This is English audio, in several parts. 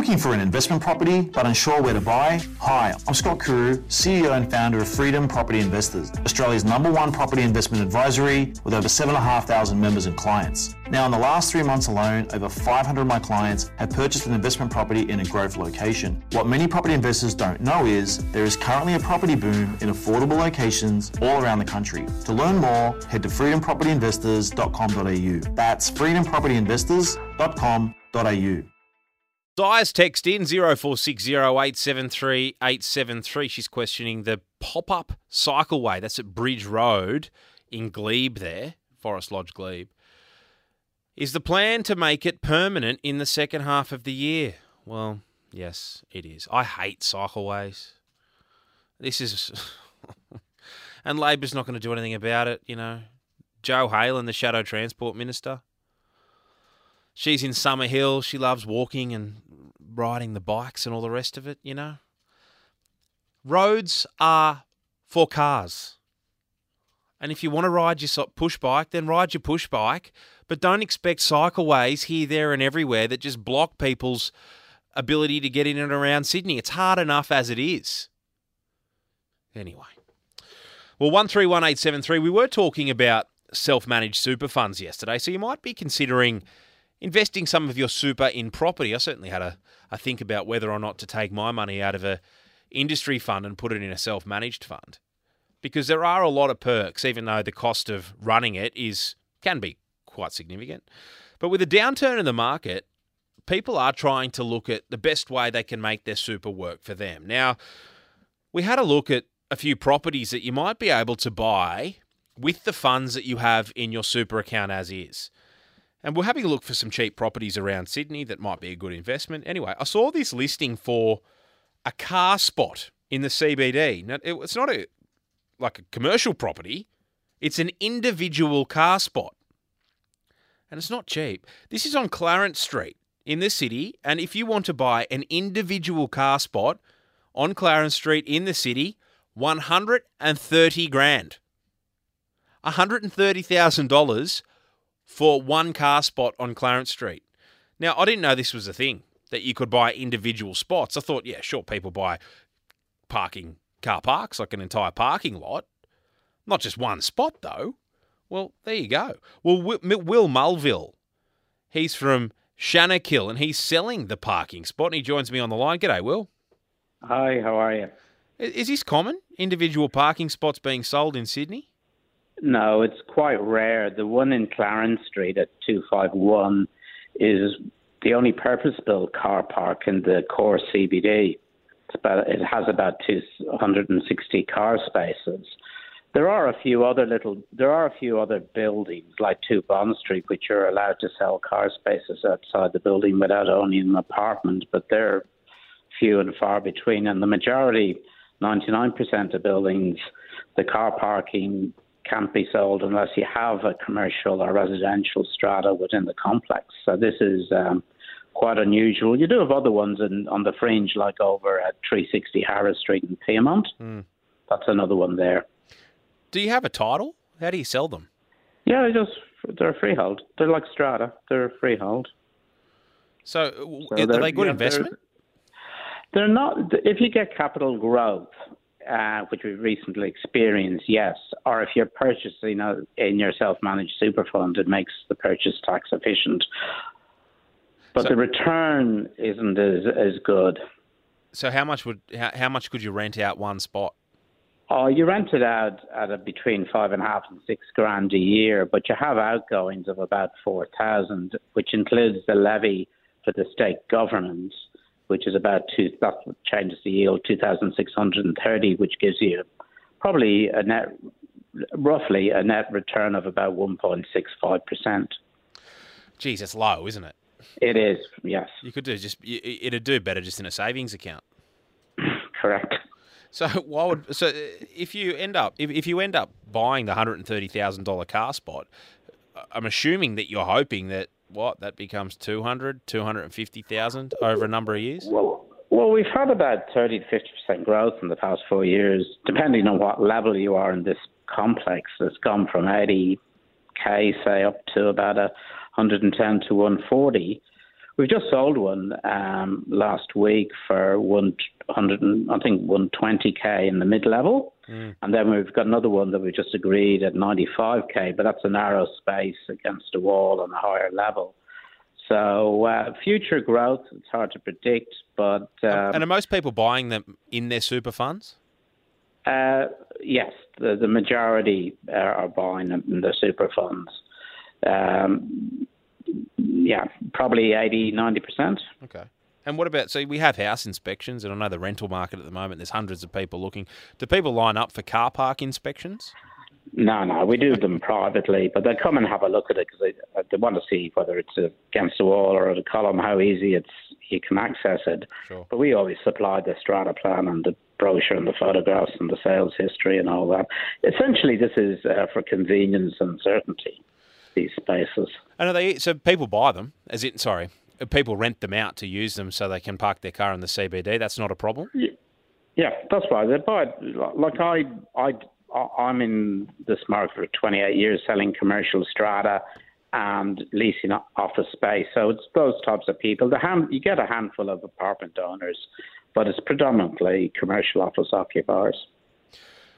looking for an investment property but unsure where to buy? Hi, I'm Scott Kuru, CEO and founder of Freedom Property Investors, Australia's number one property investment advisory with over 7,500 members and clients. Now, in the last three months alone, over 500 of my clients have purchased an investment property in a growth location. What many property investors don't know is there is currently a property boom in affordable locations all around the country. To learn more, head to freedompropertyinvestors.com.au. That's freedompropertyinvestors.com.au. Di's text in 0460873873. She's questioning the pop up cycleway. That's at Bridge Road in Glebe, there, Forest Lodge, Glebe. Is the plan to make it permanent in the second half of the year? Well, yes, it is. I hate cycleways. This is. and Labor's not going to do anything about it, you know. Jo Haylen and the Shadow Transport Minister. She's in Summerhill. She loves walking and riding the bikes and all the rest of it, you know. Roads are for cars. And if you want to ride your push bike, then ride your push bike. But don't expect cycleways here, there, and everywhere that just block people's ability to get in and around Sydney. It's hard enough as it is. Anyway. Well, 131873, we were talking about self managed super funds yesterday, so you might be considering investing some of your super in property. I certainly had a, a think about whether or not to take my money out of a industry fund and put it in a self managed fund. Because there are a lot of perks, even though the cost of running it is can be quite significant. But with a downturn in the market, people are trying to look at the best way they can make their super work for them. Now, we had a look at a few properties that you might be able to buy with the funds that you have in your super account as is. And we're having a look for some cheap properties around Sydney that might be a good investment. Anyway, I saw this listing for a car spot in the CBD. Now, it's not a like a commercial property; it's an individual car spot, and it's not cheap. This is on Clarence Street in the city, and if you want to buy an individual car spot on Clarence Street in the city, one hundred and thirty grand. $130,000 for one car spot on Clarence Street. Now, I didn't know this was a thing that you could buy individual spots. I thought, yeah, sure, people buy parking car parks, like an entire parking lot. Not just one spot, though. Well, there you go. Well, Will Mulville, he's from Shannakill, and he's selling the parking spot, and he joins me on the line. G'day, Will. Hi, how are you? Is this common? Individual parking spots being sold in Sydney? No, it's quite rare. The one in Clarence Street at 251 is the only purpose-built car park in the core CBD. About, it has about 260 car spaces. There are a few other little, there are a few other buildings like 2 Bond Street which are allowed to sell car spaces outside the building without owning an apartment, but they're few and far between. And the majority, 99% of buildings, the car parking can't be sold unless you have a commercial or residential strata within the complex. So this is um, quite unusual. You do have other ones in, on the fringe, like over at 360 Harris Street in Pyrmont. Mm. That's another one there. Do you have a title? How do you sell them? Yeah, they just they're freehold. They're like strata. They're freehold. So, so are they good yeah, investment? They're, they're not. If you get capital growth, uh, which we've recently experienced, yes. Or if you're purchasing a, in your self-managed super fund, it makes the purchase tax efficient. But so, the return isn't as, as good. So how much would how, how much could you rent out one spot? Oh, you rent it out at a, between five and a half and six grand a year, but you have outgoings of about four thousand, which includes the levy for the state government which is about two, that changes the yield 2,630, which gives you probably a net, roughly a net return of about 1.65%. Geez, that's low, isn't it? It is, yes. You could do just, it'd do better just in a savings account. Correct. So why would so if you end up if, if you end up buying the hundred and thirty thousand dollar car spot, I'm assuming that you're hoping that what that becomes 200, 250,000 over a number of years? Well, well, we've had about 30 to 50 percent growth in the past four years, depending on what level you are in this complex. It's gone from 80k, say, up to about a 110 to 140, We've just sold one um, last week for 100, I think 120k in the mid level. Mm. And then we've got another one that we've just agreed at 95k, but that's a narrow space against a wall on a higher level. So uh, future growth, it's hard to predict, but um, and are most people buying them in their super funds? Uh, yes, the, the majority are, are buying them in the super funds. Um, yeah, probably 80, 90%. Okay. And what about, so we have house inspections, and I know the rental market at the moment, there's hundreds of people looking. Do people line up for car park inspections? No, no, we do them privately, but they come and have a look at it because they, they want to see whether it's against the wall or the column, how easy it's you can access it. Sure. But we always supply the strata plan and the brochure and the photographs and the sales history and all that. Essentially, this is uh, for convenience and certainty these spaces. And are they so people buy them? As it sorry, people rent them out to use them so they can park their car in the CBD. That's not a problem. Yeah, yeah that's right. They buy it. Like I, I, I'm in this market for 28 years, selling commercial strata and leasing office space. So it's those types of people. The hand, you get a handful of apartment owners, but it's predominantly commercial office occupiers.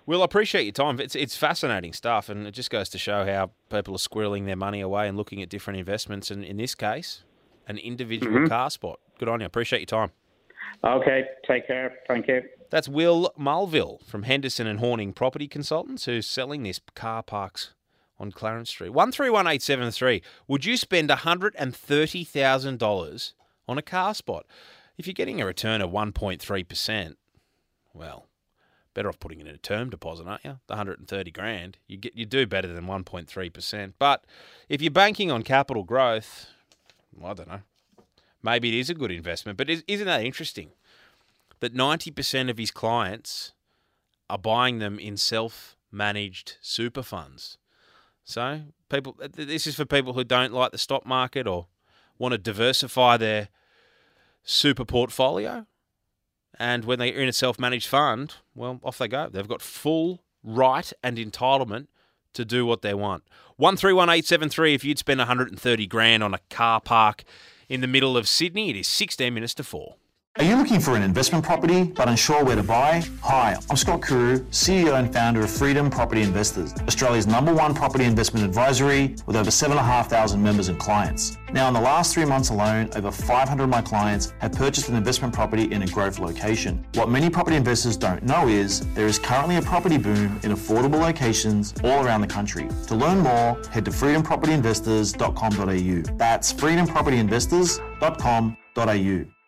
Well, I appreciate your time. It's it's fascinating stuff, and it just goes to show how people are squirreling their money away and looking at different investments. And in this case, an individual mm-hmm. car spot. Good on you. Appreciate your time. Okay, take care. Thank you. That's Will Mulville from Henderson and Horning Property Consultants, who's selling this car parks on Clarence Street. One three one eight seven three. Would you spend hundred and thirty thousand dollars on a car spot if you're getting a return of one point three percent? Well, better off putting it in a term deposit, aren't you? The 130 grand. You get you do better than 1.3%. But if you're banking on capital growth, well, I don't know. Maybe it is a good investment, but isn't that interesting? That 90% of his clients are buying them in self-managed super funds. So, people this is for people who don't like the stock market or want to diversify their super portfolio and when they're in a self managed fund, well, off they go. They've got full right and entitlement to do what they want. 131873 if you'd spend 130 grand on a car park in the middle of Sydney, it is 16 minutes to 4. Are you looking for an investment property but unsure where to buy? Hi, I'm Scott Kuru, CEO and founder of Freedom Property Investors, Australia's number one property investment advisory with over 7,500 members and clients. Now, in the last three months alone, over 500 of my clients have purchased an investment property in a growth location. What many property investors don't know is there is currently a property boom in affordable locations all around the country. To learn more, head to freedompropertyinvestors.com.au. That's freedompropertyinvestors.com.au.